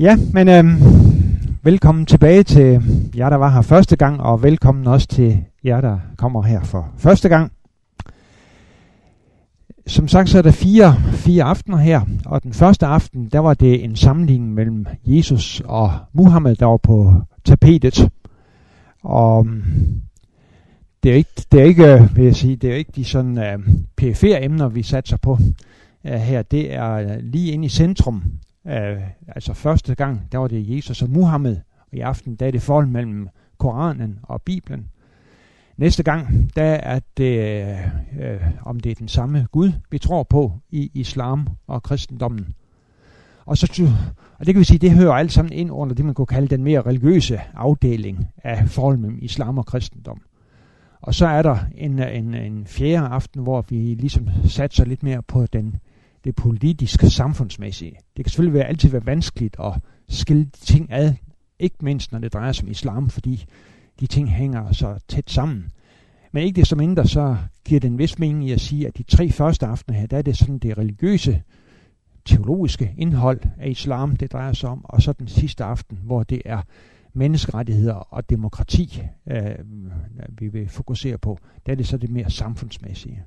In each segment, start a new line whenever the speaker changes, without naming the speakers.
Ja, men øh, velkommen tilbage til jer, der var her første gang, og velkommen også til jer, der kommer her for første gang. Som sagt, så er der fire, fire aftener her, og den første aften, der var det en sammenligning mellem Jesus og Muhammed, der var på tapetet. Og øhm, det er ikke, det er ikke øh, vil jeg sige, det er ikke de sådan øh, uh, PFR-emner, vi satser på uh, her. Det er lige inde i centrum Øh, altså første gang, der var det Jesus og Muhammed, og i aften der er det forhold mellem Koranen og Bibelen. Næste gang, der er det, øh, om det er den samme Gud, vi tror på i islam og kristendommen. Og, så, og det kan vi sige, det hører alt sammen ind under det, man kunne kalde den mere religiøse afdeling af forholdet mellem islam og kristendom. Og så er der en, øh, en, en fjerde aften, hvor vi ligesom satser lidt mere på den det politiske, samfundsmæssige. Det kan selvfølgelig være, altid være vanskeligt at skille ting ad, ikke mindst når det drejer sig om islam, fordi de ting hænger så tæt sammen. Men ikke det som mindre, så giver det en vis mening i at sige, at de tre første aftener her, der er det sådan det religiøse, teologiske indhold af islam, det drejer sig om, og så den sidste aften, hvor det er menneskerettigheder og demokrati, øh, vi vil fokusere på, der er det så det mere samfundsmæssige.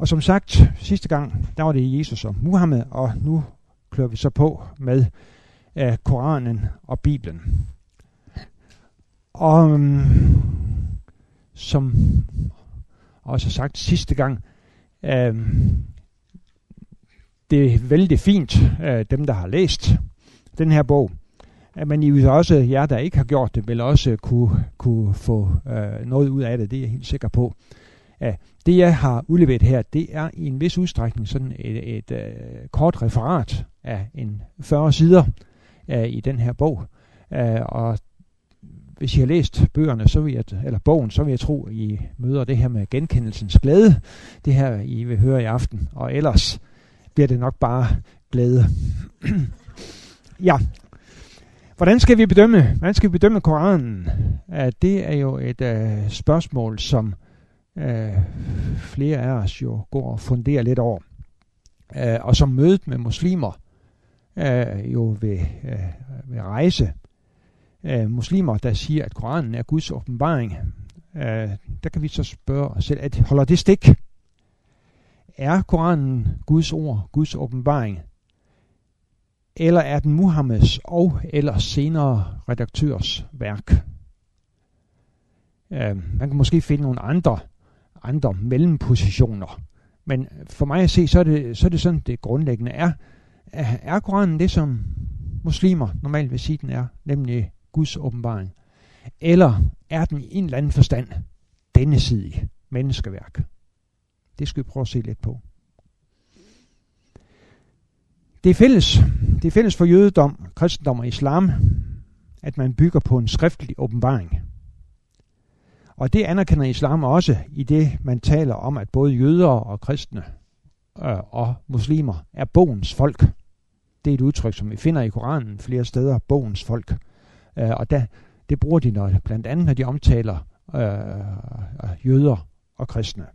Og som sagt, sidste gang, der var det Jesus og Muhammed, og nu klør vi så på med uh, Koranen og Bibelen. Og um, som også sagt sidste gang, uh, det er vældig fint, uh, dem der har læst den her bog, men I vil også, jer der ikke har gjort det, vil også kunne, kunne få uh, noget ud af det, det er jeg helt sikker på. Uh, det jeg har udleveret her, det er i en vis udstrækning sådan et, et, et uh, kort referat af en 40 sider uh, i den her bog. Uh, og hvis I har læst bøgerne, så vil jeg, eller bogen, så vil jeg tro, at I møder det her med genkendelsens glæde. Det her, I vil høre i aften. Og ellers bliver det nok bare glæde. ja. Hvordan skal vi bedømme, hvordan skal vi bedømme Koranen? Uh, det er jo et uh, spørgsmål, som øh, flere af os jo går og funderer lidt over. Øh, og som mødet med muslimer øh, jo vil, øh, vil rejse. Øh, muslimer, der siger, at Koranen er Guds åbenbaring, øh, der kan vi så spørge os selv, at holder det stik? Er Koranen Guds ord, Guds åbenbaring? Eller er den Muhammeds og eller senere redaktørs værk? Øh, man kan måske finde nogle andre andre mellempositioner. Men for mig at se, så er det, så er det sådan, det grundlæggende er. Er Koranen det, som muslimer normalt vil sige, den er, nemlig Guds åbenbaring? Eller er den i en eller anden forstand denne side menneskeværk? Det skal vi prøve at se lidt på. Det er fælles, det er fælles for jødedom, kristendom og islam, at man bygger på en skriftlig åbenbaring. Og det anerkender islam også i det, man taler om, at både jøder og kristne øh, og muslimer er bogens folk. Det er et udtryk, som vi finder i Koranen flere steder, bogens folk. Øh, og der, det bruger de når, blandt andet, når de omtaler øh, øh, jøder og kristne.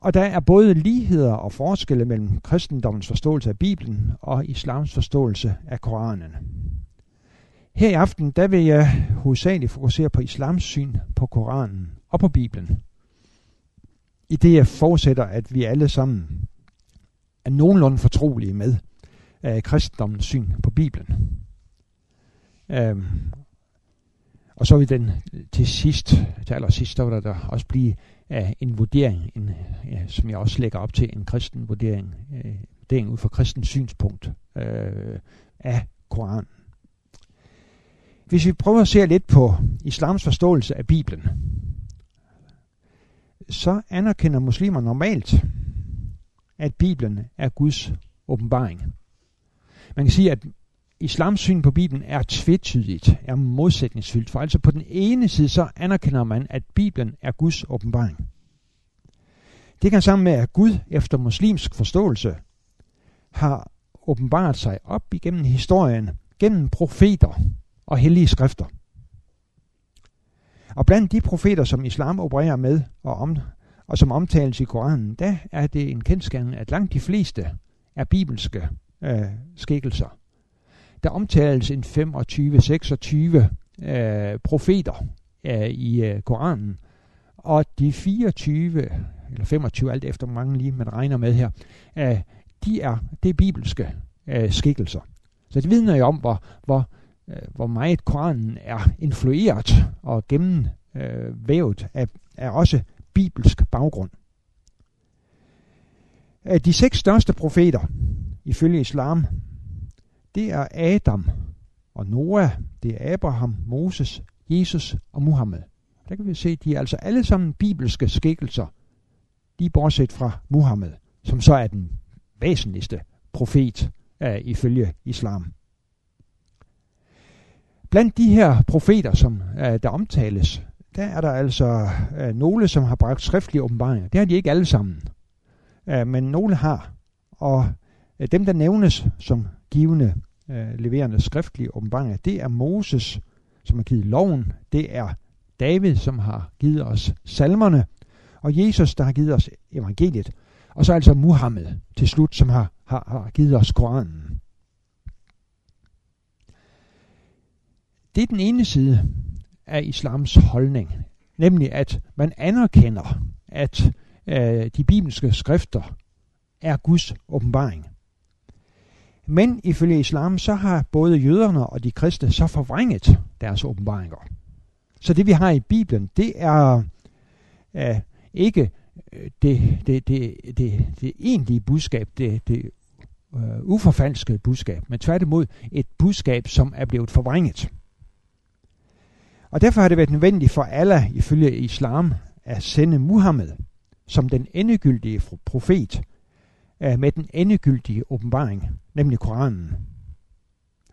Og der er både ligheder og forskelle mellem kristendommens forståelse af Bibelen og islams forståelse af Koranen. Her i aften, der vil jeg hovedsageligt fokusere på islams syn på Koranen og på Bibelen. I det jeg forudsætter, at vi alle sammen er nogenlunde fortrolige med uh, kristendommens syn på Bibelen. Um, og så vil den til sidst, til allersidst, der vil der, der også blive uh, en vurdering, en, uh, som jeg også lægger op til, en kristen vurdering, uh, vurdering ud fra kristens synspunkt uh, af Koranen. Hvis vi prøver at se lidt på islams forståelse af Bibelen, så anerkender muslimer normalt, at Bibelen er Guds åbenbaring. Man kan sige, at islams syn på Bibelen er tvetydigt, er modsætningsfyldt. For altså på den ene side, så anerkender man, at Bibelen er Guds åbenbaring. Det kan sammen med, at Gud efter muslimsk forståelse har åbenbaret sig op igennem historien, gennem profeter, og hellige skrifter. Og blandt de profeter, som islam opererer med, og, om, og som omtales i Koranen, der er det en kendskærning, at langt de fleste er bibelske øh, skikkelser. Der omtales en 25-26 øh, profeter øh, i øh, Koranen, og de 24 eller 25, alt efter hvor mange lige man regner med her, øh, de er, det er bibelske øh, skikkelser. Så det vidner jo om, hvor, hvor, øh, hvor meget Koranen er influeret og gennemvævet øh, af, af også bibelsk baggrund. De seks største profeter, ifølge islam, det er Adam og Noah, det er Abraham, Moses, Jesus og Muhammed. Der kan vi se, at de er altså alle sammen bibelske skikkelser, lige bortset fra Muhammed, som så er den væsentligste profet uh, ifølge islam. Blandt de her profeter, som øh, der omtales, der er der altså øh, nogle, som har bragt skriftlige åbenbaringer. Det har de ikke alle sammen, øh, men nogle har. Og øh, dem, der nævnes som givende øh, leverende skriftlige åbenbaringer, det er Moses, som har givet loven. Det er David, som har givet os salmerne, og Jesus, der har givet os evangeliet, og så altså Muhammed til slut, som har, har, har givet os Koranen. Det er den ene side af islams holdning, nemlig at man anerkender, at øh, de bibelske skrifter er Guds åbenbaring. Men ifølge islam, så har både jøderne og de kristne så forvrænget deres åbenbaringer. Så det vi har i Bibelen, det er øh, ikke det, det, det, det, det egentlige budskab, det, det øh, uforfalskede budskab, men tværtimod et budskab, som er blevet forvrænget. Og derfor har det været nødvendigt for Allah, ifølge islam, at sende Muhammed som den endegyldige profet øh, med den endegyldige åbenbaring, nemlig Koranen.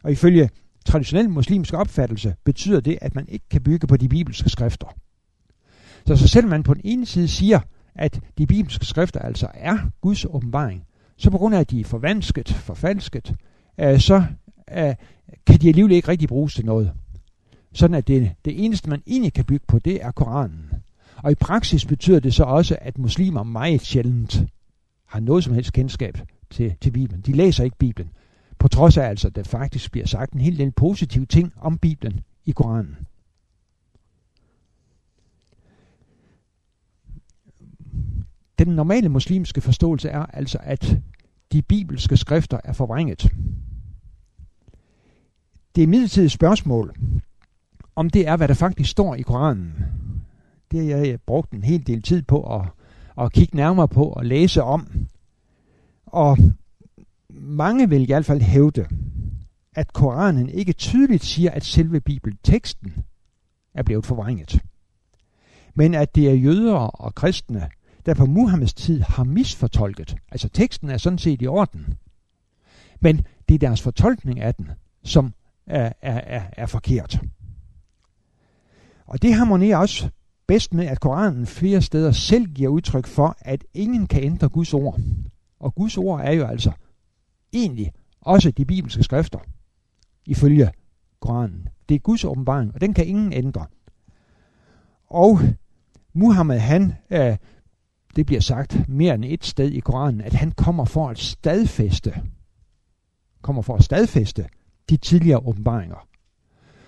Og ifølge traditionel muslimsk opfattelse betyder det, at man ikke kan bygge på de bibelske skrifter. Så, så selvom man på den ene side siger, at de bibelske skrifter altså er Guds åbenbaring, så på grund af, at de er forvansket, forfalsket, øh, så øh, kan de alligevel ikke rigtig bruges til noget. Sådan at det, det eneste, man egentlig kan bygge på, det er Koranen. Og i praksis betyder det så også, at muslimer meget sjældent har noget som helst kendskab til, til Bibelen. De læser ikke Bibelen. På trods af altså, at der faktisk bliver sagt en hel del positive ting om Bibelen i Koranen. Den normale muslimske forståelse er altså, at de bibelske skrifter er forvrænget. Det er midlertidigt spørgsmål, om det er, hvad der faktisk står i Koranen. Det har jeg brugt en hel del tid på at, at kigge nærmere på og læse om. Og mange vil i hvert fald hævde, at Koranen ikke tydeligt siger, at selve bibelteksten er blevet forvrænget. Men at det er jøder og kristne, der på Muhammeds tid har misfortolket. Altså teksten er sådan set i orden. Men det er deres fortolkning af den, som er, er, er, er forkert. Og det harmonerer også bedst med, at Koranen flere steder selv giver udtryk for, at ingen kan ændre Guds ord. Og Guds ord er jo altså egentlig også de bibelske skrifter, ifølge Koranen. Det er Guds åbenbaring, og den kan ingen ændre. Og Muhammed, han, øh, det bliver sagt mere end et sted i Koranen, at han kommer for at stadfæste, kommer for at stadfæste de tidligere åbenbaringer.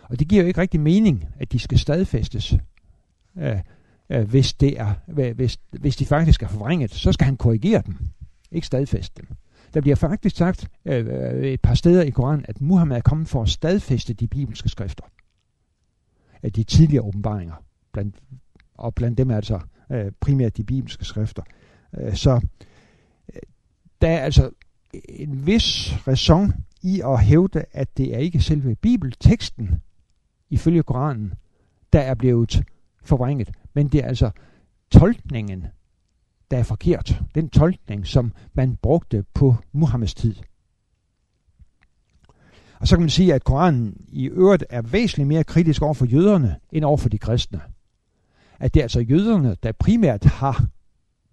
Og det giver jo ikke rigtig mening, at de skal stadfæstes. Øh, øh, hvis, det er, hvis, hvis de faktisk er forvrænget, så skal han korrigere dem, ikke stadfæste dem. Der bliver faktisk sagt øh, øh et par steder i Koranen, at Muhammed er kommet for at stadfæste de bibelske skrifter. Af de tidligere åbenbaringer. Blandt, og blandt dem er altså øh, primært de bibelske skrifter. Øh, så øh, der er altså en vis raison i at hævde, at det er ikke selve bibelteksten, ifølge Koranen, der er blevet forvrænget, men det er altså tolkningen der er forkert. Den tolkning, som man brugte på Muhammeds tid. Og så kan man sige, at Koranen i øvrigt er væsentligt mere kritisk over for jøderne, end over for de kristne. At det er altså jøderne, der primært har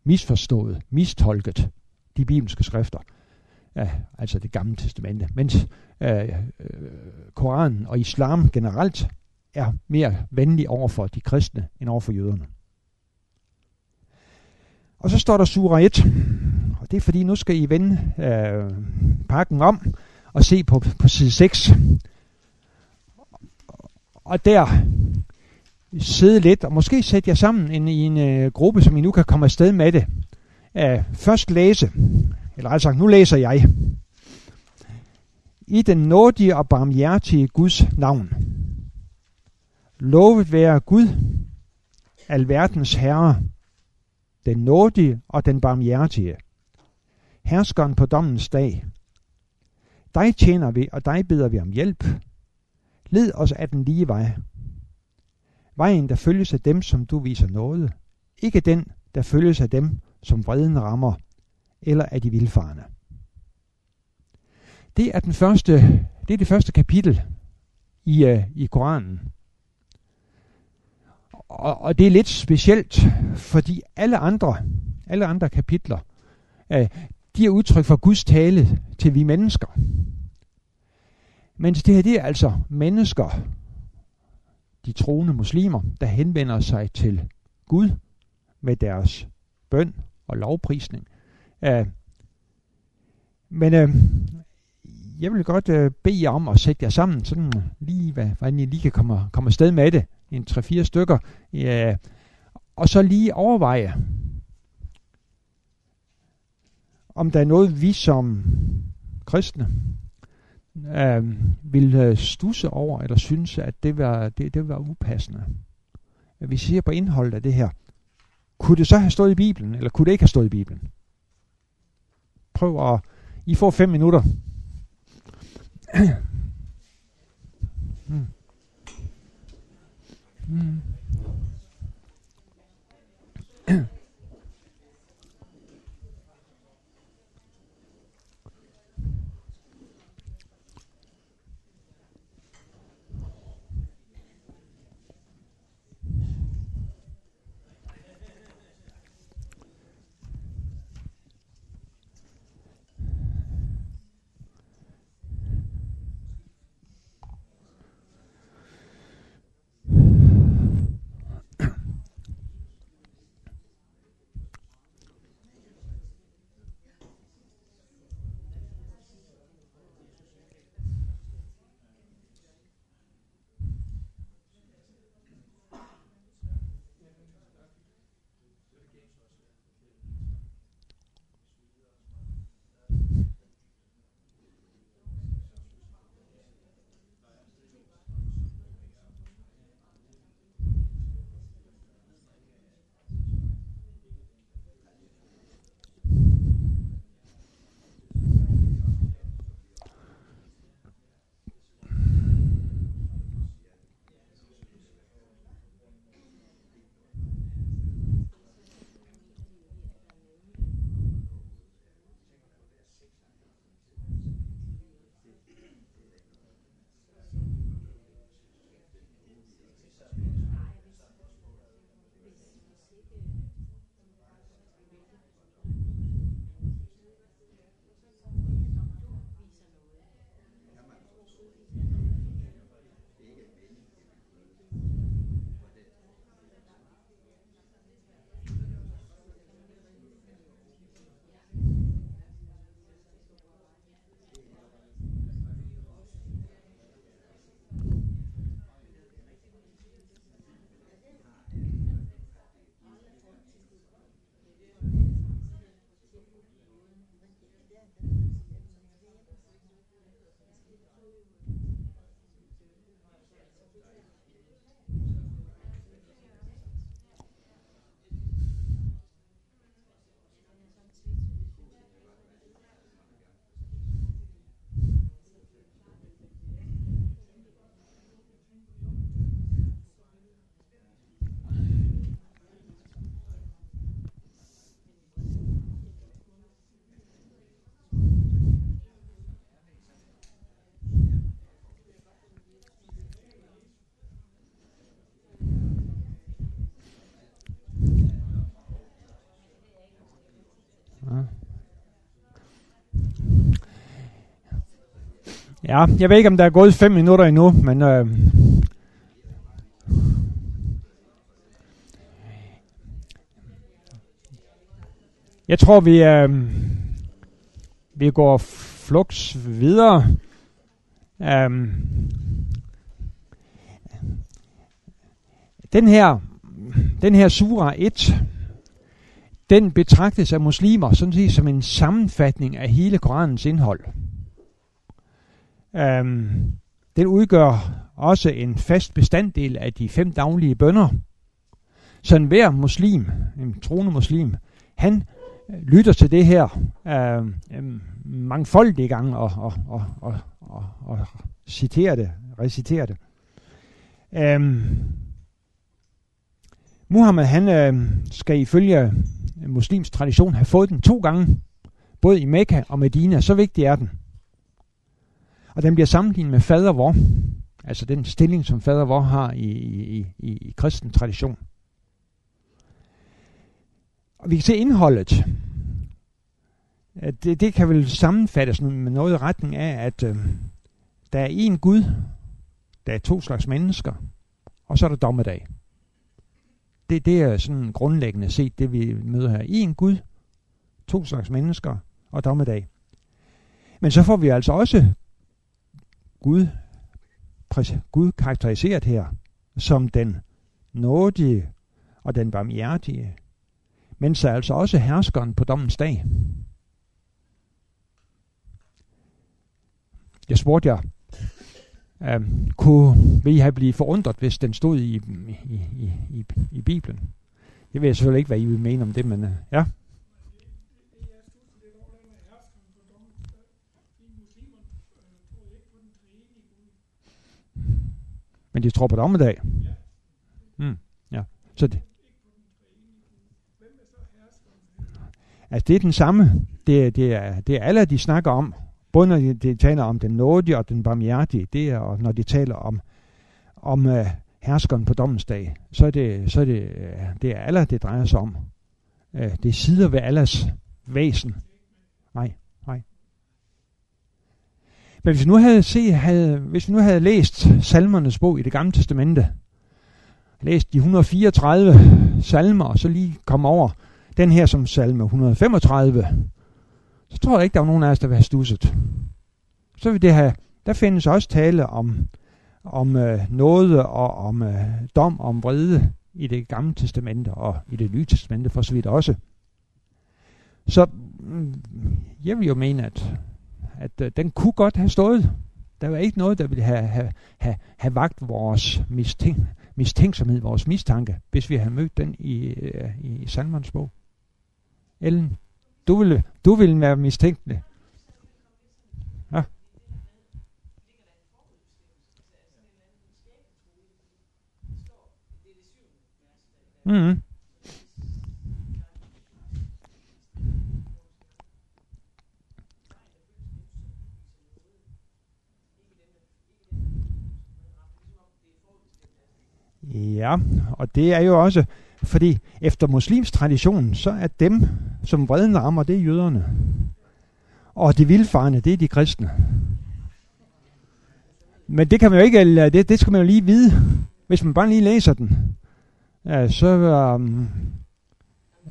misforstået, mistolket de bibelske skrifter. Ja, altså det gamle testamente. Mens øh, øh Koranen og islam generelt er mere venlig over for de kristne, end over for jøderne. Og så står der sura 1, Og det er fordi, nu skal I vende øh, pakken om og se på, på side 6. Og der sidde lidt, og måske sætte jer sammen en, i en øh, gruppe, som I nu kan komme afsted med det. Uh, først læse, eller altså nu læser jeg. I den nådige og barmhjertige Guds navn. Lovet være Gud, alverdens Herre, den nådige og den barmhjertige, herskeren på dommens dag. Dig tjener vi, og dig beder vi om hjælp. Led os af den lige vej. Vejen, der følges af dem, som du viser noget. Ikke den, der følges af dem, som vreden rammer, eller er de vilfarne. Det er, den første, det er det første kapitel i, uh, i Koranen. Og, og det er lidt specielt, fordi alle andre, alle andre kapitler, uh, de er udtryk for Guds tale til vi mennesker. Mens det her, det er altså mennesker, de troende muslimer, der henvender sig til Gud med deres bøn og lovprisning. Uh, men uh, jeg vil godt uh, bede jer om at sætte jer sammen, sådan lige, hvad, hvordan I lige kan komme, komme afsted med det, en 3-4 stykker, uh, og så lige overveje, om der er noget, vi som kristne øh, vil stusse over, eller synes, at det var, det, det var upassende. Vi ser på indholdet af det her. Kunne det så have stået i Bibelen, eller kunne det ikke have stået i Bibelen? Prøv at... I får fem minutter. mm. Mm. Ja, jeg ved ikke, om der er gået fem minutter endnu, men... Øh, jeg tror, vi... Øh, vi går flux videre. Um, den her, den her sura 1, den betragtes af muslimer sådan set som en sammenfatning af hele Koranens indhold. Øhm, den udgør også en fast bestanddel af de fem daglige bønder. Så enhver muslim, en troende muslim, han øh, lytter til det her øh, mangfoldige gange og, og, og, og, og, og citerer det, reciterer det. Øhm, Muhammed han øh, skal ifølge muslims tradition have fået den to gange, både i Mekka og Medina. Så vigtig er den. Og den bliver sammenlignet med fader vor, altså den stilling, som fader vor har i, i, i, i kristen tradition. Og vi kan se indholdet. Det, det kan vel sammenfattes med noget i retning af, at øh, der er én Gud, der er to slags mennesker, og så er der dommedag. Det, det er sådan grundlæggende set, det vi møder her. En Gud, to slags mennesker og dommedag. Men så får vi altså også Gud, Gud karakteriseret her som den nådige og den barmhjertige, men så altså også herskeren på dommens dag. Jeg spurgte jer, øh, kunne vil I have blive forundret, hvis den stod i, i, i, i, i Bibelen? Jeg ved selvfølgelig ikke, hvad I vil mene om det, men øh, ja. Men de tror på dommedag? Mm, ja. Så det, altså det er den samme. Det, det, er, det er alle, de snakker om. Både når de, de taler om den nådige og den barmhjertige, det er, og når de taler om, om uh, herskeren på dommens dag, så er det, så er det, uh, det er alle, det drejer sig om. Uh, det sider ved alles væsen. Nej. Men hvis vi nu havde, se, havde, hvis vi nu havde læst salmernes bog i det gamle testamente, læst de 134 salmer, og så lige kom over den her som salme 135, så tror jeg ikke, der var nogen af os, der vil have stusset. Så vil det have, der findes også tale om, om øh, noget og om øh, dom om vrede i det gamle testamente og i det nye testamente for så vidt også. Så mm, jeg vil jo mene, at at øh, den kunne godt have stået. Der var ikke noget, der ville have, have, have, have vagt vores mistænk, mistænksomhed, vores mistanke, hvis vi havde mødt den i, øh, i Salmons bog. Ellen, du ville, du ville være mistænkelig. Ja. Mm-hmm. Ja, og det er jo også, fordi efter muslims tradition, så er dem, som vreden rammer, det er jøderne. Og de vildfarne, det er de kristne. Men det kan man jo ikke, det, det skal man jo lige vide, hvis man bare lige læser den. Ja, så, um,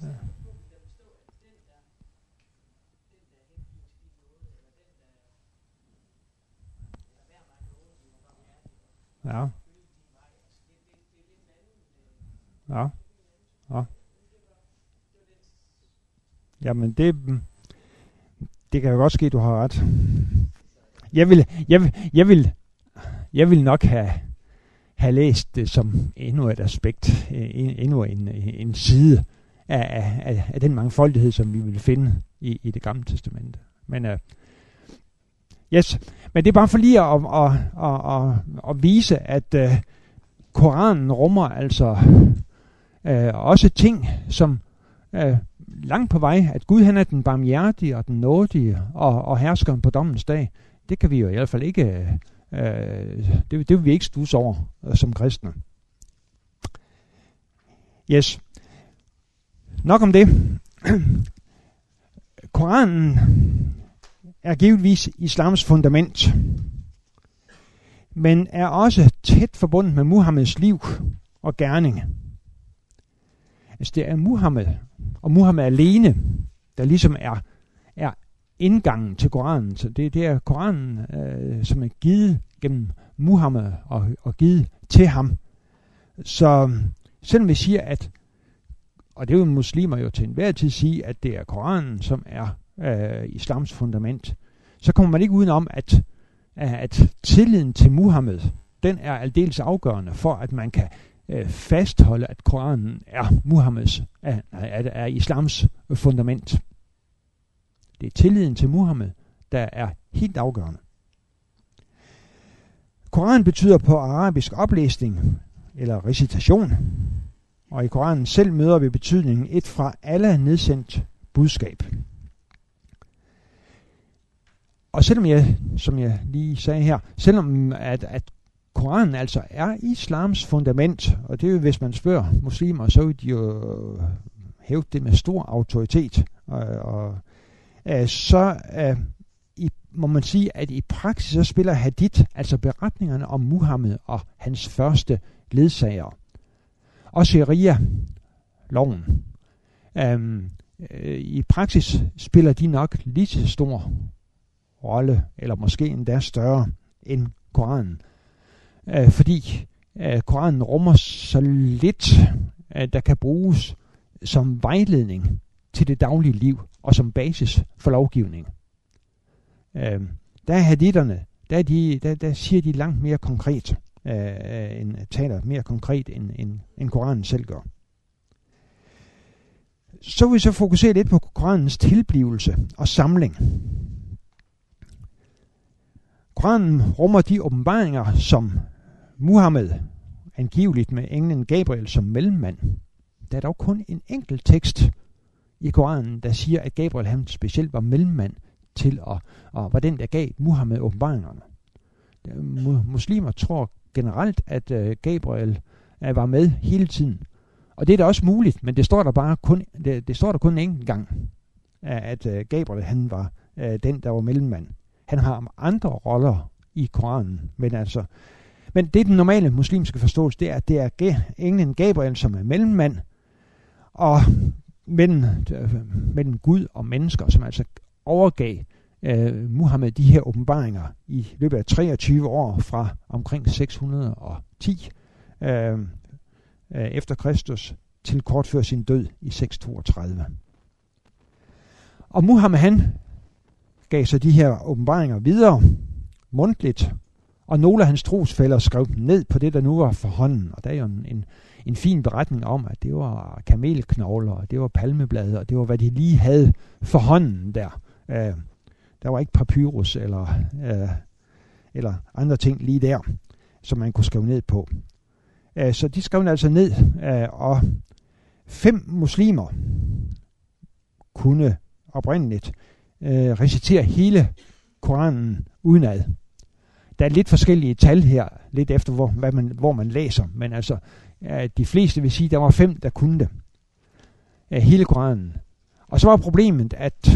ja. Ja. Ja. Ja. Jamen det, det kan jo godt ske, du har ret. Jeg vil, jeg vil, jeg vil, jeg vil nok have, have læst det som endnu et aspekt, øh, endnu en, øh, en side af, af, af den mangfoldighed, som vi vil finde i, i det gamle testamente. Men uh, yes, men det er bare for lige at, at, at, at, at vise, at uh, Koranen rummer altså øh, også ting, som øh, langt på vej, at Gud han er den barmhjertige og den nådige og, og herskeren på dommens dag, det kan vi jo i hvert fald ikke, øh, det, det vil vi ikke stus over øh, som kristne. Yes. Nok om det. Koranen er givetvis islams fundament, men er også tæt forbundet med Muhammeds liv og gerning. Altså det er Muhammed, og Muhammed alene, der ligesom er, er indgangen til Koranen. Så det, det er Koranen, øh, som er givet gennem Muhammed og, og givet til ham. Så øh, selvom vi siger, at, og det vil muslimer jo til enhver tid sige, at det er Koranen, som er øh, islams fundament, så kommer man ikke udenom, at, at tilliden til Muhammed, den er aldeles afgørende for, at man kan øh, fastholde, at Koranen er Muhammeds, er, er, er islams fundament. Det er tilliden til Muhammed, der er helt afgørende. Koranen betyder på arabisk oplæsning eller recitation, og i Koranen selv møder vi betydningen et fra alle nedsendt budskab. Og selvom jeg, som jeg lige sagde her, selvom at, at Koranen altså er islams fundament, og det er jo, hvis man spørger muslimer, så vil de jo hæve det med stor autoritet. Og, og øh, så øh, i, må man sige, at i praksis så spiller hadith, altså beretningerne om Muhammed og hans første ledsager, og sharia, loven, øh, øh, i praksis spiller de nok lige så stor rolle, eller måske endda større end Koranen. Øh, fordi øh, Koranen rummer så lidt, øh, der kan bruges som vejledning til det daglige liv og som basis for lovgivning. Øh, der er haditterne, der, er de, der, der siger de langt mere konkret, øh, end, taler mere konkret, end, end, end Koranen selv gør. Så vil vi så fokusere lidt på Koranens tilblivelse og samling. Koranen rummer de åbenbaringer, som Muhammed, angiveligt med englen Gabriel som mellemmand. Der er dog kun en enkelt tekst i Koranen, der siger, at Gabriel han specielt var mellemmand til at, og var den, der gav Muhammed åbenbaringerne. Muslimer tror generelt, at øh, Gabriel øh, var med hele tiden. Og det er da også muligt, men det står der bare kun, det, det står der kun en enkelt gang, at øh, Gabriel han var øh, den, der var mellemmand. Han har andre roller i Koranen, men altså, men det den normale muslimske forståelse, det er, at det er englen Gabriel, som er mellemmand, og mellem, øh, mellem Gud og mennesker, som altså overgav øh, Muhammed de her åbenbaringer i løbet af 23 år fra omkring 610 øh, øh, efter Kristus til kort før sin død i 632. Og Muhammed han gav så de her åbenbaringer videre mundtligt, og nogle af hans trosfælder skrev dem ned på det, der nu var for hånden. Og der er jo en, en, en fin beretning om, at det var kamelknogler, og det var palmeblade, og det var, hvad de lige havde for hånden der. Øh, der var ikke papyrus eller, øh, eller andre ting lige der, som man kunne skrive ned på. Øh, så de skrev altså ned, øh, og fem muslimer kunne oprindeligt øh, recitere hele Koranen udenad. Der er lidt forskellige tal her, lidt efter hvor, hvad man, hvor man læser, men altså de fleste vil sige, at der var fem, der kunne det. Hele graden. Og så var problemet, at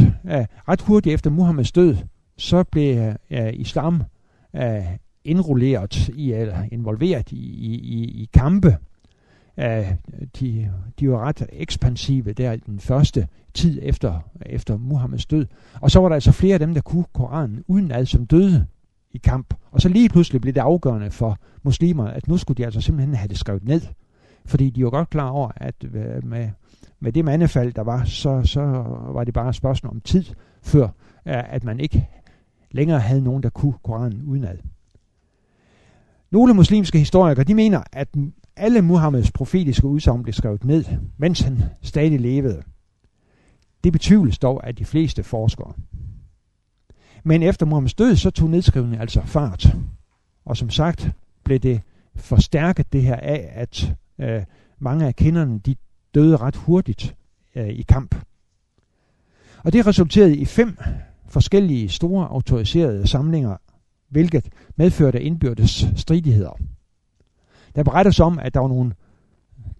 ret hurtigt efter Muhammeds død, så blev islam øh, indrulleret i, eller involveret i, i, i kampe. Øh, de, de var ret ekspansive der i den første tid efter, efter Muhammeds død. Og så var der altså flere af dem, der kunne Koranen udenad, som døde i kamp. Og så lige pludselig blev det afgørende for muslimer, at nu skulle de altså simpelthen have det skrevet ned. Fordi de var godt klar over, at øh, med, med det mandefald, der var, så, så var det bare et spørgsmål om tid, før øh, at man ikke længere havde nogen, der kunne Koranen udenad. Nogle muslimske historikere, de mener, at alle Muhammeds profetiske udsagn blev skrevet ned, mens han stadig levede. Det betvivles dog af de fleste forskere. Men efter Muhammeds død, så tog nedskrivningen altså fart. Og som sagt blev det forstærket det her af, at øh, mange af kinderne de døde ret hurtigt øh, i kamp. Og det resulterede i fem forskellige store autoriserede samlinger, hvilket medførte indbyrdes stridigheder. Der berettes om, at der var nogle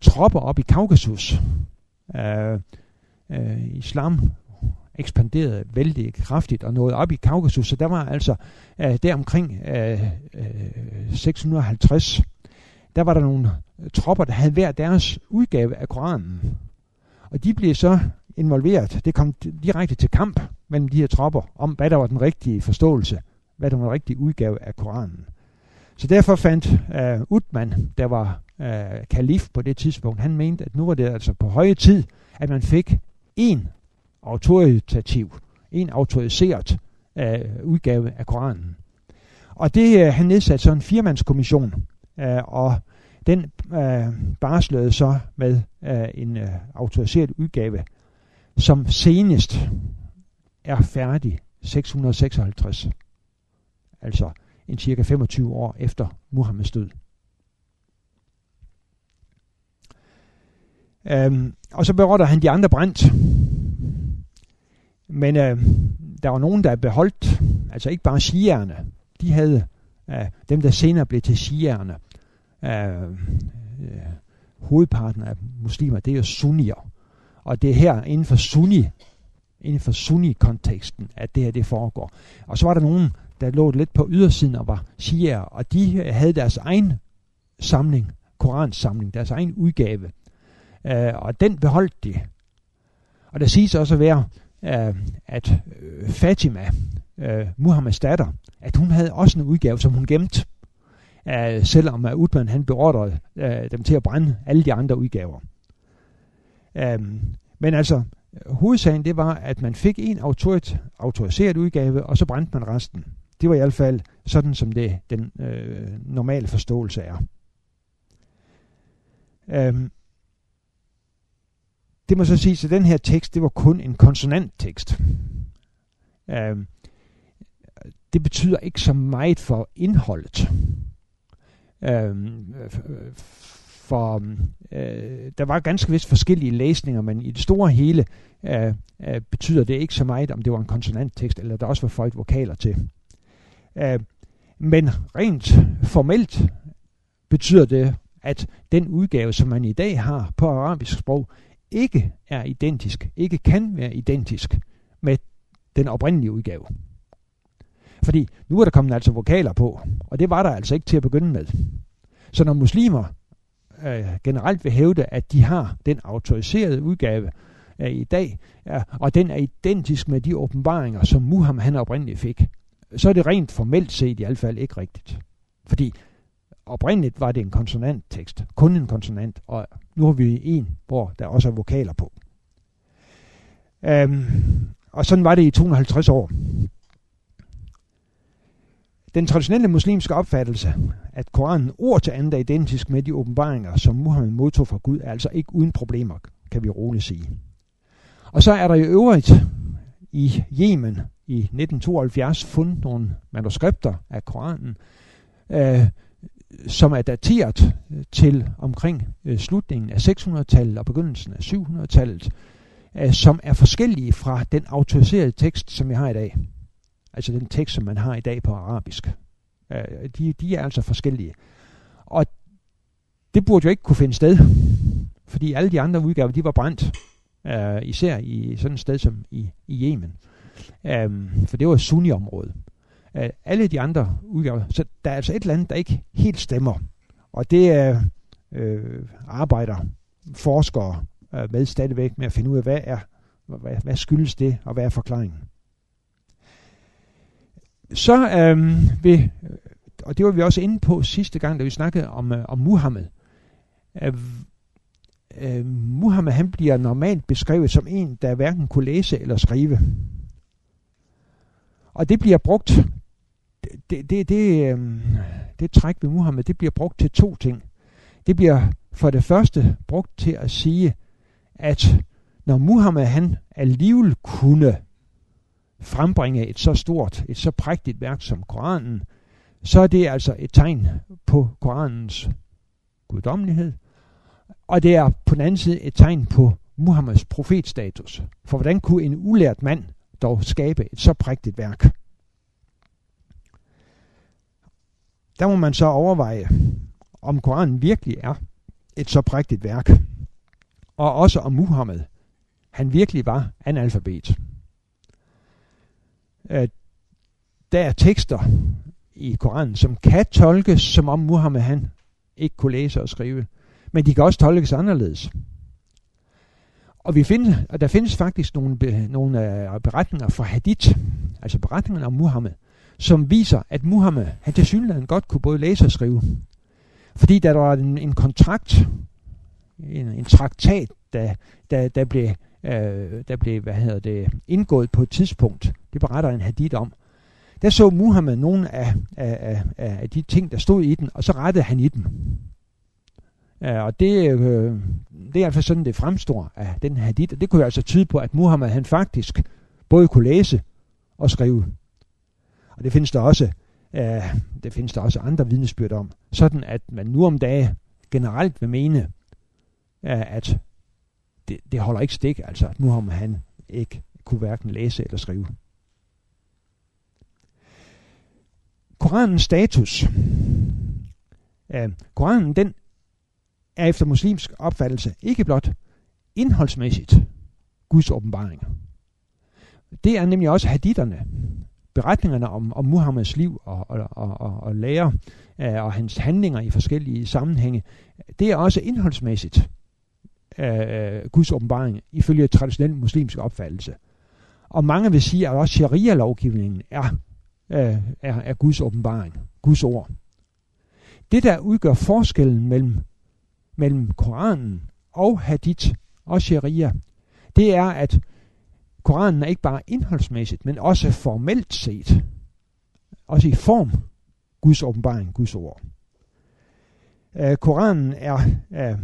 tropper op i Kaukasus. Øh, øh, islam ekspanderede vældig kraftigt og nåede op i Kaukasus, så der var altså øh, der omkring øh, øh, 650, der var der nogle tropper, der havde hver deres udgave af Koranen. Og de blev så involveret. Det kom direkte til kamp mellem de her tropper om, hvad der var den rigtige forståelse, hvad der var den rigtige udgave af Koranen. Så derfor fandt uh, Utman, der var uh, kalif på det tidspunkt, han mente, at nu var det altså på høje tid, at man fik en autoritativ, en autoriseret uh, udgave af Koranen. Og det, uh, han nedsatte så en firmandskommission, uh, og den uh, barslede så med uh, en uh, autoriseret udgave, som senest er færdig 656. Altså en cirka 25 år efter Muhammeds død. Øhm, og så berørte han de andre brændt. Men øh, der var nogen, der beholdt, altså ikke bare shierne, de havde, øh, dem der senere blev til shierne, øh, øh, hovedparten af muslimer, det er jo sunnier. Og det er her inden for sunni, inden for sunni-konteksten, at det her det foregår. Og så var der nogen, der lå lidt på ydersiden og var shier, og de øh, havde deres egen samling, koransamling, deres egen udgave. Øh, og den beholdt de. Og der siges også at være, øh, at øh, Fatima, øh, Muhammeds datter, at hun havde også en udgave, som hun gemte. Øh, selvom øh, at Utman han beordrede øh, dem til at brænde alle de andre udgaver. Øh, men altså, hovedsagen det var, at man fik en autorit, autoriseret udgave, og så brændte man resten. Det var i hvert fald sådan, som det den øh, normale forståelse er. Øhm, det må så sige, at den her tekst, det var kun en konsonanttekst. Øh, det betyder ikke så meget for indholdet. Øh, for øh, der var ganske vist forskellige læsninger, men i det store hele øh, øh, betyder det ikke så meget, om det var en konsonanttekst, eller der også var føjet vokaler til. Øh, men rent formelt betyder det, at den udgave, som man i dag har på arabisk sprog, ikke er identisk, ikke kan være identisk med den oprindelige udgave. Fordi nu er der kommet altså vokaler på, og det var der altså ikke til at begynde med. Så når muslimer øh, generelt vil hævde, at de har den autoriserede udgave øh, i dag, øh, og den er identisk med de åbenbaringer, som Muhammed han oprindeligt fik, så er det rent formelt set i hvert fald ikke rigtigt. Fordi oprindeligt var det en konsonanttekst, kun en konsonant, og nu har vi en, hvor der også er vokaler på. Øhm, og sådan var det i 250 år. Den traditionelle muslimske opfattelse, at Koranen ord til andet er identisk med de åbenbaringer, som Muhammed modtog fra Gud, er altså ikke uden problemer, kan vi roligt sige. Og så er der i øvrigt i Yemen i 1972 fundet nogle manuskripter af Koranen, øh, som er dateret øh, til omkring øh, slutningen af 600-tallet og begyndelsen af 700-tallet, øh, som er forskellige fra den autoriserede tekst, som vi har i dag. Altså den tekst, som man har i dag på arabisk. Øh, de, de er altså forskellige. Og det burde jo ikke kunne finde sted, fordi alle de andre udgaver, de var brændt. Øh, især i sådan et sted som i, i Yemen. Øh, for det var sunni-område. Øh, alle de andre udgaver. Så der er altså et eller andet, der ikke helt stemmer. Og det er øh, arbejder forskere øh, med stadigvæk med at finde ud af, hvad er hvad, hvad skyldes det, og hvad er forklaringen. Så øh, vil, øh, og det var vi også inde på sidste gang, da vi snakkede om, øh, om Muhammed. Øh, øh, Muhammed han bliver normalt beskrevet som en, der hverken kunne læse eller skrive. Og det bliver brugt, det, det, det, øh, det træk ved Muhammed, det bliver brugt til to ting. Det bliver for det første brugt til at sige, at når Muhammed han alligevel kunne frembringe et så stort, et så prægtigt værk som Koranen, så er det altså et tegn på Koranens guddommelighed, og det er på den anden side et tegn på Muhammeds profetstatus. For hvordan kunne en ulært mand dog skabe et så prægtigt værk? Der må man så overveje, om Koranen virkelig er et så prægtigt værk. Og også om Muhammed, han virkelig var analfabet. Øh, der er tekster i Koranen, som kan tolkes, som om Muhammed han ikke kunne læse og skrive. Men de kan også tolkes anderledes. Og, vi finder, og der findes faktisk nogle, nogle uh, beretninger fra Hadith, altså beretningerne om Muhammed, som viser, at Muhammed, han til synligheden godt kunne både læse og skrive. Fordi der var en, en kontrakt, en, en traktat, der, der, der blev, øh, der blev hvad hedder det, indgået på et tidspunkt. Det beretter en hadith om. Der så Muhammed nogle af, af, af, af de ting, der stod i den, og så rettede han i dem. Uh, og det, uh, det er altså sådan, det fremstår af den hadith. Og det kunne jo altså tyde på, at Muhammed han faktisk både kunne læse og skrive. Og det findes der også, uh, det findes der også andre vidnesbyrd om. Sådan at man nu om dagen generelt vil mene, uh, at det, det holder ikke stik, altså at Muhammed han ikke kunne hverken læse eller skrive. Koranens status. Uh, Koranen den er efter muslimsk opfattelse ikke blot indholdsmæssigt Guds åbenbaringer. Det er nemlig også haditherne, beretningerne om, om Muhammeds liv og, og, og, og, og lære øh, og hans handlinger i forskellige sammenhænge. Det er også indholdsmæssigt øh, Guds åbenbaring ifølge traditionel muslimsk opfattelse. Og mange vil sige, at også sharia-lovgivningen er, øh, er, er Guds åbenbaring, Guds ord. Det, der udgør forskellen mellem mellem Koranen og Hadith og Sharia, det er, at Koranen er ikke bare indholdsmæssigt, men også formelt set, også i form, Guds åbenbaring, Guds ord. Uh, Koranen er uh,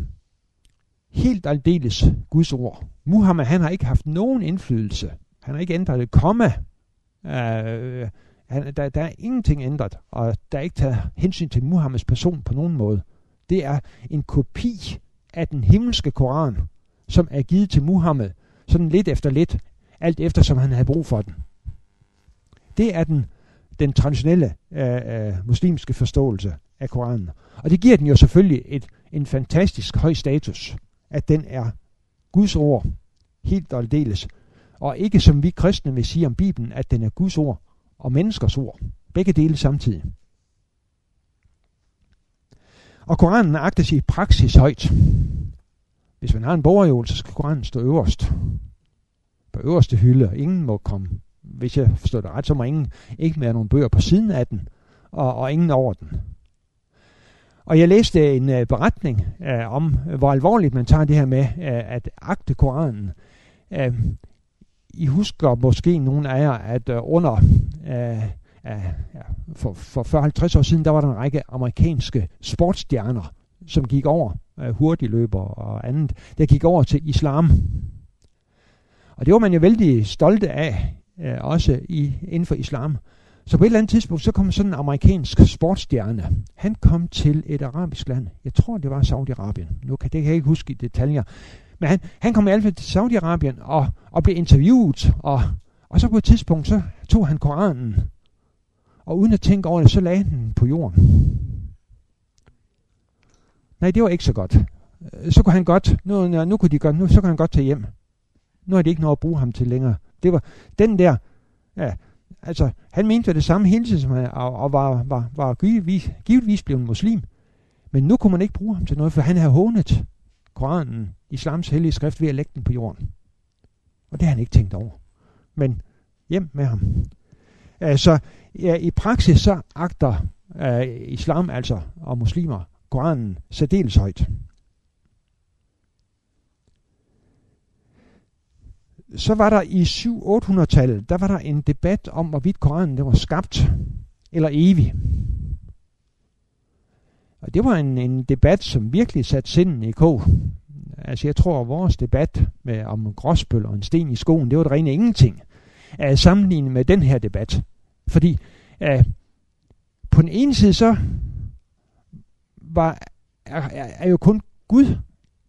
helt aldeles Guds ord. Muhammed han har ikke haft nogen indflydelse. Han har ikke ændret et komma. Uh, han, der, der er ingenting ændret, og der er ikke taget hensyn til Muhammeds person på nogen måde det er en kopi af den himmelske Koran, som er givet til Muhammed, sådan lidt efter lidt, alt efter som han havde brug for den. Det er den, den traditionelle øh, øh, muslimske forståelse af Koranen. Og det giver den jo selvfølgelig et, en fantastisk høj status, at den er Guds ord, helt og aldeles, og ikke som vi kristne vil sige om Bibelen, at den er Guds ord og menneskers ord. Begge dele samtidig. Og Koranen agtes i praksis højt. Hvis man har en bogreol, så skal Koranen stå øverst. På øverste hylde, og ingen må komme. Hvis jeg forstår det ret, så må ingen ikke være nogen bøger på siden af den, og, og ingen over den. Og jeg læste en uh, beretning uh, om, øh, hvor alvorligt man tager det her med uh, at agte Koranen. Uh, I husker måske nogle af jer, at uh, under uh, af, ja, for, for 40-50 år siden, der var der en række amerikanske sportsstjerner, som gik over, øh, uh, hurtigløber og andet, der gik over til islam. Og det var man jo vældig stolte af, øh, også i, inden for islam. Så på et eller andet tidspunkt, så kom sådan en amerikansk sportsstjerne. Han kom til et arabisk land. Jeg tror, det var Saudi-Arabien. Nu kan det kan jeg ikke huske i detaljer. Men han, han kom i hvert fald til Saudi-Arabien og, og blev interviewet. Og, og så på et tidspunkt, så tog han Koranen og uden at tænke over det, så lagde han den på jorden. Nej, det var ikke så godt. Øh, så kunne han godt, nu, nu kunne de godt, nu, så kunne han godt tage hjem. Nu er det ikke noget at bruge ham til længere. Det var den der, ja, altså, han mente det samme hele tiden, som han, og, og var, var, var givetvis, givetvis blevet muslim. Men nu kunne man ikke bruge ham til noget, for han havde hånet Koranen, islams hellige skrift, ved at lægge den på jorden. Og det har han ikke tænkt over. Men hjem med ham. Altså, ja, i praksis så agter uh, islam altså og muslimer Koranen særdeles højt. Så var der i 700-800-tallet, der var der en debat om, hvorvidt Koranen det var skabt eller evig. Og det var en, en debat, som virkelig satte sinden i kog. Altså jeg tror, at vores debat med, om gråsbøl og en sten i skoen, det var det rene ingenting. At sammenligne med den her debat. Fordi øh, på den ene side så var, er, er jo kun Gud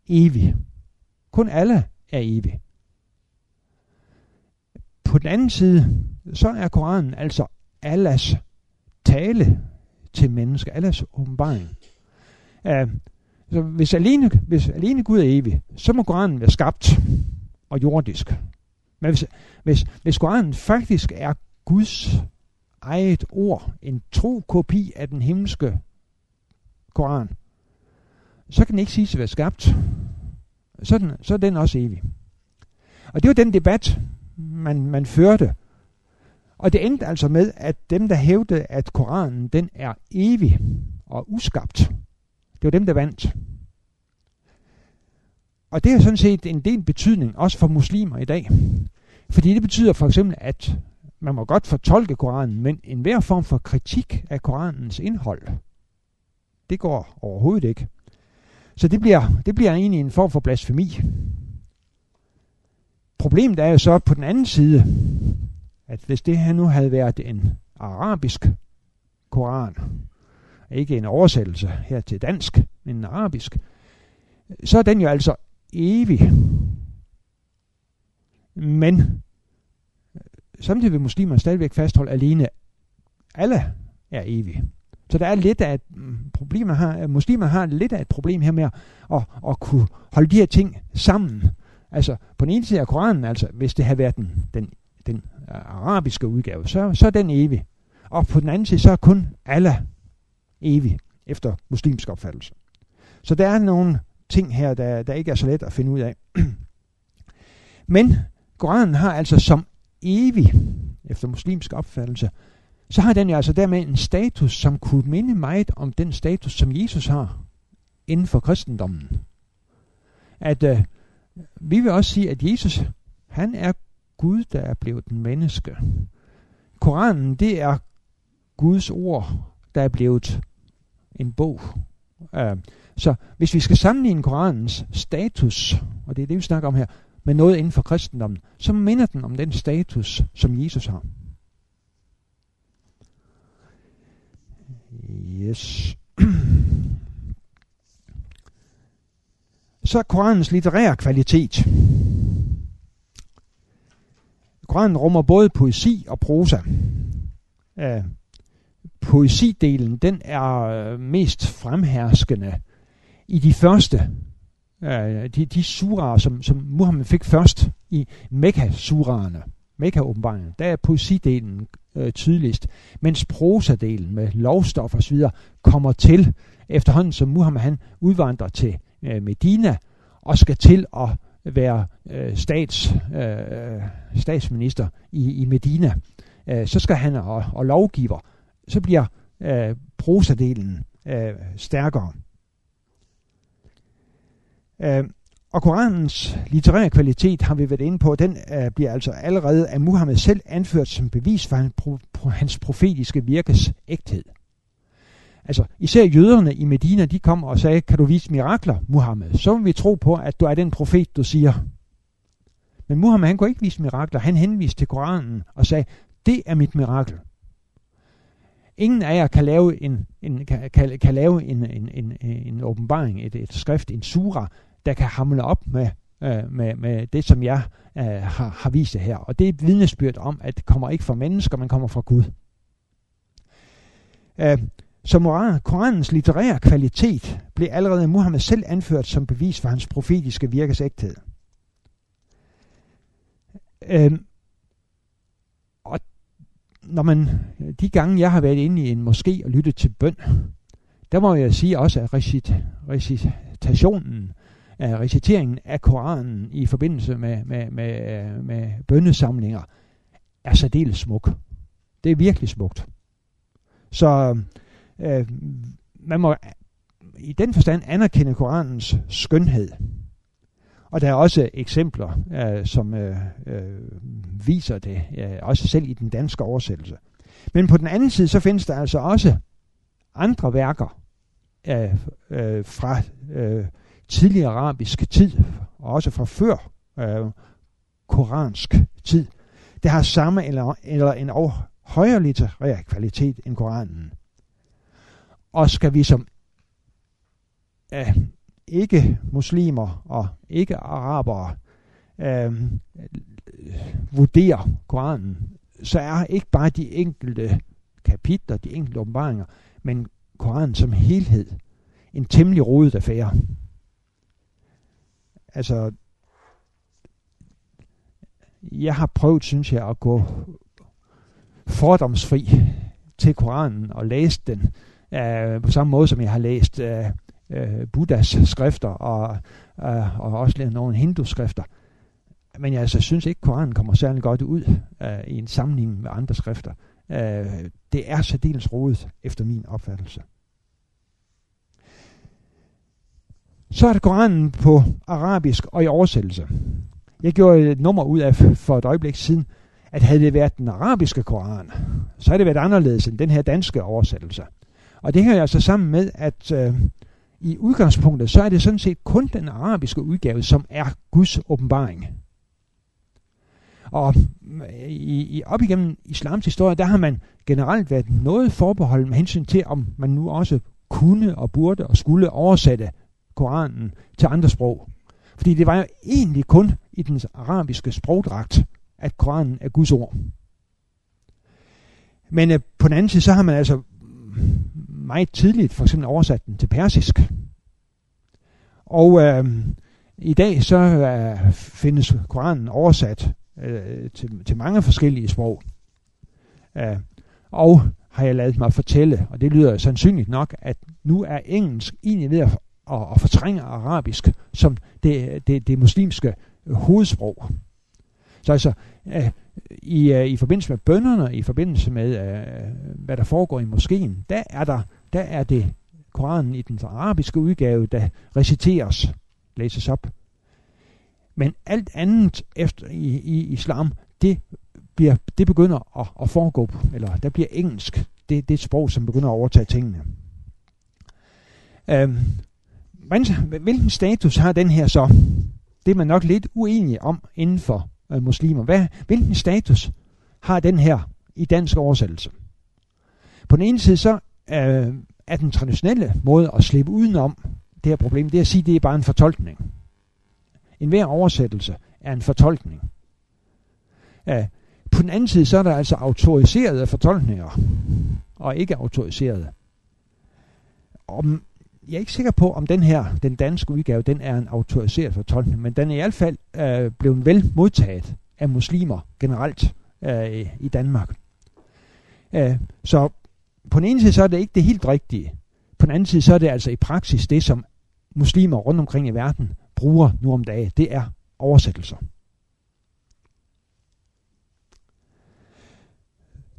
evig. Kun alle er evig. På den anden side, så er Koranen altså Allahs tale til mennesker, Allahs åbenbaring. Uh, så hvis alene, hvis alene Gud er evig, så må Koranen være skabt og jordisk. Men hvis, hvis, hvis Koranen faktisk er Guds eget ord, en tro kopi af den himmelske Koran, så kan den ikke siges at være skabt. Så er den, så er den også evig. Og det var den debat, man, man førte. Og det endte altså med, at dem, der hævdede, at Koranen den er evig og uskabt, det var dem, der vandt. Og det har sådan set en del betydning, også for muslimer i dag. Fordi det betyder for eksempel, at man må godt fortolke Koranen, men enhver form for kritik af Koranens indhold, det går overhovedet ikke. Så det bliver, det bliver egentlig en form for blasfemi. Problemet er jo så på den anden side, at hvis det her nu havde været en arabisk koran, ikke en oversættelse her til dansk, men en arabisk, så er den jo altså evig. Men samtidig vil muslimer stadigvæk fastholde alene, alle er evige. Så der er lidt af et mm, problem her. Øh, muslimer har lidt af et problem her med at, at, at kunne holde de her ting sammen. Altså på den ene side af Koranen, altså hvis det havde været den, den, den øh, arabiske udgave, så, så er den evig. Og på den anden side, så er kun Allah evig, efter muslimsk opfattelse. Så der er nogle ting her, der, der ikke er så let at finde ud af. Men Koranen har altså som evig, efter muslimsk opfattelse, så har den jo altså dermed en status, som kunne minde meget om den status, som Jesus har inden for kristendommen. At øh, vi vil også sige, at Jesus, han er Gud, der er blevet en menneske. Koranen, det er Guds ord, der er blevet en bog. Øh, så hvis vi skal sammenligne Koranens status, og det er det, vi snakker om her, med noget inden for kristendommen, så minder den om den status, som Jesus har. Yes. Så Koranens litterære kvalitet. Koranen rummer både poesi og prosa. Uh, poesidelen, den er øh, mest fremherskende i de første, uh, de, de suraer, som, som Muhammed fik først i Mekka-surerne, Mekka-åbenbaringen, der er poesidelen øh, tydeligst, mens prosadelen med lovstof og så videre kommer til efterhånden, som Muhammed han udvandrer til øh, Medina og skal til at være øh, stats, øh, statsminister i, i Medina, øh, så skal han og, og lovgiver, så bliver øh, prosadelen øh, stærkere. Øh, og Koranens litterære kvalitet har vi været inde på, den øh, bliver altså allerede af Muhammed selv anført som bevis for hans, pro, hans profetiske virkes ægthed. Altså, især jøderne i Medina, de kom og sagde, kan du vise mirakler, Muhammed? Så vil vi tro på, at du er den profet, du siger. Men Muhammed, han kunne ikke vise mirakler. Han henviste til Koranen og sagde, det er mit mirakel. Ingen af jer kan lave en, en, kan, kan, kan lave en, en, en, en åbenbaring, et, et skrift, en sura, der kan hamle op med, øh, med, med det, som jeg øh, har, har vist jer her. Og det er et vidnesbyrd om, at det kommer ikke fra mennesker, men kommer fra Gud. Øh, så moral, Koranens litterære kvalitet blev allerede Muhammed selv anført som bevis for hans profetiske virkes ægthed. Øhm, og når man, de gange jeg har været inde i en moské og lyttet til bøn, der må jeg sige også, at recit, recitationen, af reciteringen af Koranen i forbindelse med, med, med, med bønnesamlinger er særdeles smuk. Det er virkelig smukt. Så øh, man må i den forstand anerkende Koranens skønhed. Og der er også eksempler, øh, som øh, øh, viser det, øh, også selv i den danske oversættelse. Men på den anden side, så findes der altså også andre værker øh, øh, fra øh, tidlig arabisk tid, og også fra før øh, koransk tid, der har samme eller, eller en højere litterær kvalitet end Koranen. Og skal vi som øh, ikke muslimer og ikke arabere øh, vurdere Koranen, så er ikke bare de enkelte kapitler, de enkelte åbenbaringer, men Koranen som helhed en temmelig rodet affære. Altså, jeg har prøvet, synes jeg, at gå fordomsfri til Koranen og læse den øh, på samme måde som jeg har læst øh, øh, Buddhas skrifter og, øh, og også nogle hindu-skrifter. men jeg altså, synes ikke, at Koranen kommer særlig godt ud øh, i en sammenligning med andre skrifter. Øh, det er særdeles rodet, efter min opfattelse. Så er det Koranen på arabisk og i oversættelse. Jeg gjorde et nummer ud af for et øjeblik siden, at havde det været den arabiske koran, så havde det været anderledes end den her danske oversættelse. Og det hænger altså sammen med, at øh, i udgangspunktet, så er det sådan set kun den arabiske udgave, som er Guds åbenbaring. Og øh, i, i op igennem islams historie, der har man generelt været noget forbeholden med hensyn til, om man nu også kunne og burde og skulle oversætte Koranen til andre sprog. Fordi det var jo egentlig kun i den arabiske sprogdragt, at Koranen er Guds ord. Men øh, på den anden side, så har man altså meget tidligt for eksempel oversat den til persisk. Og øh, i dag så øh, findes Koranen oversat øh, til, til mange forskellige sprog. Øh, og har jeg lavet mig fortælle, og det lyder sandsynligt nok, at nu er engelsk egentlig ved at, og, og fortrænge arabisk som det, det, det muslimske øh, hovedsprog. Så altså, øh, i, øh, i forbindelse med bønderne, i forbindelse med, øh, hvad der foregår i moskeen, der er, der, der er det Koranen i den arabiske udgave, der reciteres, læses op. Men alt andet efter i, i islam, det, bliver, det begynder at, at foregå, eller der bliver engelsk. Det, det er et sprog, som begynder at overtage tingene. Øhm, hvilken status har den her så? Det er man nok lidt uenig om inden for øh, muslimer. Hvad, hvilken status har den her i dansk oversættelse? På den ene side så øh, er den traditionelle måde at slippe udenom det her problem, det er at sige, at det er bare en fortolkning. En hver oversættelse er en fortolkning. Øh, på den anden side så er der altså autoriserede fortolkninger, og ikke autoriserede. Om, jeg er ikke sikker på, om den her, den danske udgave, den er en autoriseret fortolkning, men den er i hvert fald øh, blevet vel modtaget af muslimer generelt øh, i Danmark. Øh, så på den ene side så er det ikke det helt rigtige. På den anden side så er det altså i praksis det, som muslimer rundt omkring i verden bruger nu om dagen. Det er oversættelser.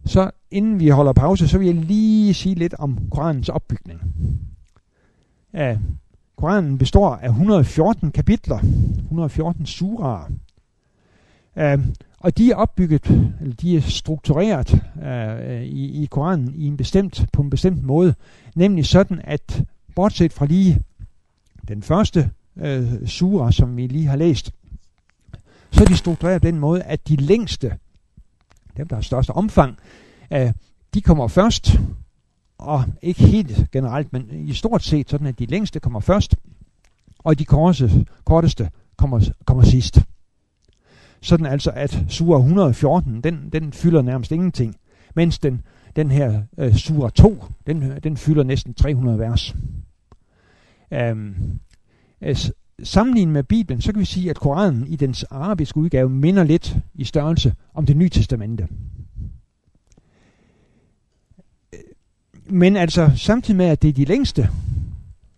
Så inden vi holder pause, så vil jeg lige sige lidt om Koranens opbygning af Koranen består af 114 kapitler, 114 suraer. Uh, og de er opbygget, eller de er struktureret uh, i, i Koranen i en bestemt, på en bestemt måde. Nemlig sådan, at bortset fra lige den første uh, sura, som vi lige har læst, så er de struktureret på den måde, at de længste, dem der har største omfang, uh, de kommer først, og ikke helt generelt, men i stort set sådan, at de længste kommer først, og de korteste, korteste kommer, kommer sidst. Sådan altså, at sura 114, den, den fylder nærmest ingenting, mens den, den her øh, sura 2, den, den fylder næsten 300 vers. Øhm, altså, sammenlignet med Bibelen, så kan vi sige, at Koranen i dens arabiske udgave minder lidt i størrelse om det nye testamente. Men altså, samtidig med, at det er de længste,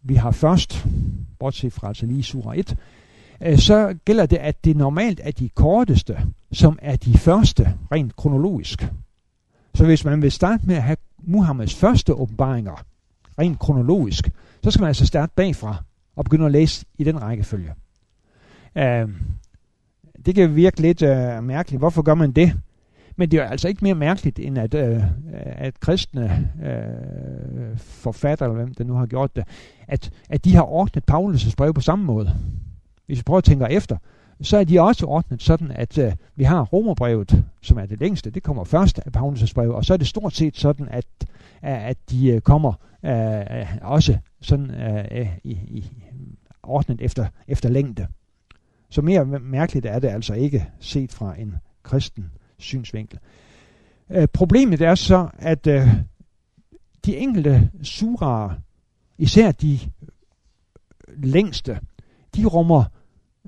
vi har først, bortset fra altså lige sura 1, øh, så gælder det, at det normalt er de korteste, som er de første, rent kronologisk. Så hvis man vil starte med at have Muhammeds første åbenbaringer, rent kronologisk, så skal man altså starte bagfra og begynde at læse i den rækkefølge. Uh, det kan virke lidt uh, mærkeligt. Hvorfor gør man det? Men det er altså ikke mere mærkeligt, end at, øh, at kristne øh, forfatter, eller hvem der nu har gjort det, at, at de har ordnet Paulus' brev på samme måde. Hvis vi prøver at tænke efter, så er de også ordnet sådan, at øh, vi har Romerbrevet, som er det længste, det kommer først af Paulus' brev, og så er det stort set sådan, at, at de øh, kommer øh, også sådan øh, i, i, ordnet efter, efter længde. Så mere mærkeligt er det altså ikke set fra en kristen synsvinkel. Øh, problemet er så, at øh, de enkelte suraer, især de længste, de rummer,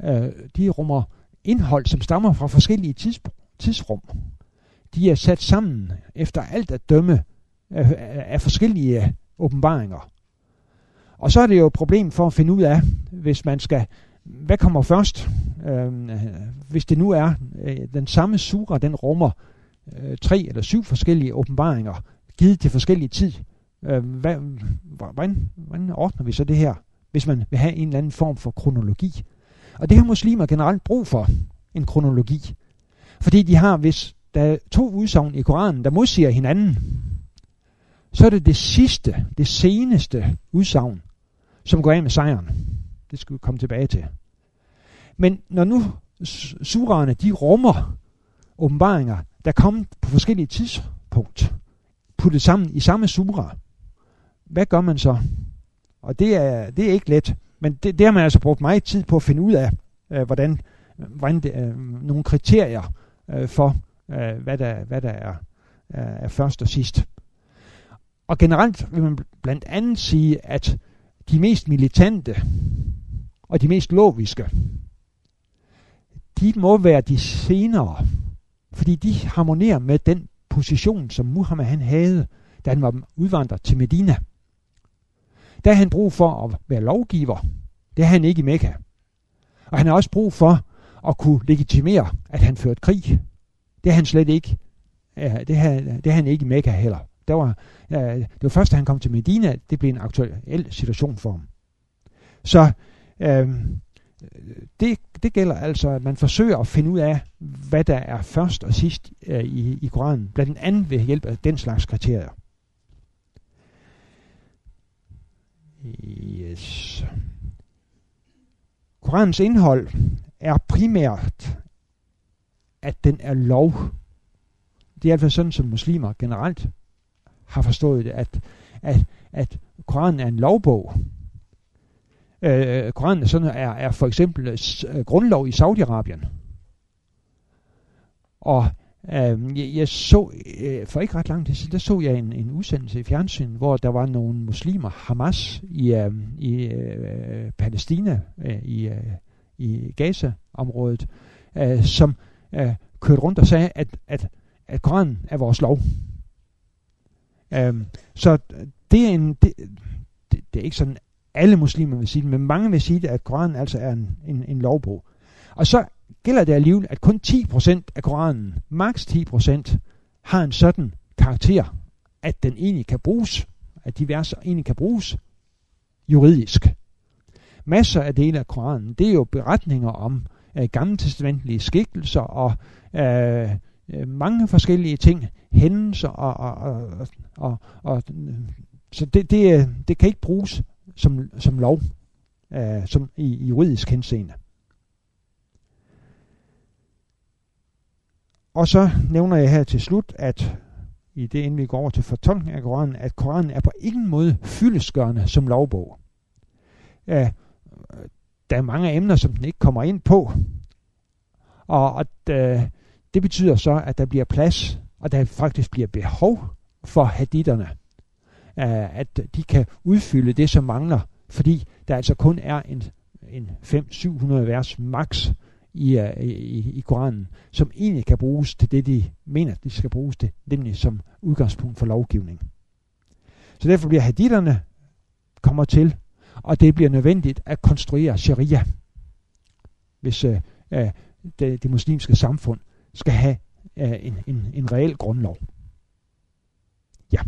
øh, de rummer indhold, som stammer fra forskellige tids, tidsrum. De er sat sammen efter alt at dømme øh, af forskellige åbenbaringer. Og så er det jo et problem for at finde ud af, hvis man skal, hvad kommer først? Øh, hvis det nu er øh, den samme sura, den rummer øh, tre eller syv forskellige åbenbaringer, givet til forskellige tid, øh, hvad, hvordan, hvordan ordner vi så det her, hvis man vil have en eller anden form for kronologi? Og det har muslimer generelt brug for, en kronologi. Fordi de har, hvis der er to udsagn i Koranen, der modsiger hinanden, så er det det sidste, det seneste udsagn, som går af med sejren. Det skal vi komme tilbage til. Men når nu surerne, de rummer åbenbaringer, der kommer på forskellige tidspunkt, puttet sammen i samme sura, hvad gør man så? Og det er, det er ikke let, men det, det har man altså brugt meget tid på at finde ud af, øh, hvordan, hvordan det, øh, nogle kriterier øh, for, øh, hvad, der, hvad der er, øh, er først og sidst. Og generelt vil man blandt andet sige, at de mest militante og de mest logiske, de må være de senere, fordi de harmonerer med den position, som Muhammed han havde, da han var udvandret til Medina. Der har han brug for at være lovgiver. Det har han ikke i Mekka. Og han har også brug for at kunne legitimere, at han førte krig. Det har han slet ikke. Det har, det har han ikke i Mekka heller. Der var, det var først, da han kom til Medina, det blev en aktuel situation for ham. Så øh, det, det gælder altså, at man forsøger at finde ud af, hvad der er først og sidst øh, i, i Koranen, blandt andet ved hjælp af den slags kriterier. Yes. Koranens indhold er primært, at den er lov. Det er i hvert fald sådan, som muslimer generelt har forstået det, at, at, at Koranen er en lovbog. Øh, Koranen sådan er, er for eksempel øh, øh, grundlov i Saudi-Arabien. Og øh, jeg, jeg så, øh, for ikke ret lang tid siden, der så jeg en, en udsendelse i fjernsyn, hvor der var nogle muslimer, Hamas, i, øh, i øh, Palæstina, øh, i, øh, i Gaza-området, øh, som øh, kørte rundt og sagde, at, at, at Koranen er vores lov. Øh, så det er en... Det, det, det er ikke sådan, alle muslimer vil sige det, men mange vil sige det, at Koranen altså er en, en, en lovbog. Og så gælder det alligevel, at kun 10% af Koranen, maks 10%, har en sådan karakter, at den egentlig kan bruges, at de verser egentlig kan bruges juridisk. Masser af dele af Koranen, det er jo beretninger om øh, gammeltestamentlige skikkelser og øh, øh, mange forskellige ting, hændelser og, og, og, og, og øh, så det, det, øh, det kan ikke bruges som, som lov, øh, som i, i juridisk henseende. Og så nævner jeg her til slut, at i det inden vi går over til fortolkning af Koranen, at Koranen er på ingen måde fyldesgørende som lovbog. Øh, der er mange emner, som den ikke kommer ind på, og at, øh, det betyder så, at der bliver plads, og der faktisk bliver behov for haditterne, øh, at de kan udfylde det, som mangler, fordi der altså kun er en, en 500-700 vers max i, uh, i, i Koranen, som egentlig kan bruges til det, de mener, de skal bruges til, nemlig som udgangspunkt for lovgivning. Så derfor bliver haditterne kommer til, og det bliver nødvendigt at konstruere sharia, hvis uh, uh, det, det muslimske samfund skal have uh, en, en, en reel grundlov. Ja.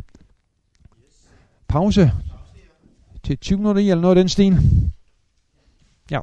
Pause til 20 minutter i, eller noget af den stil. Ja.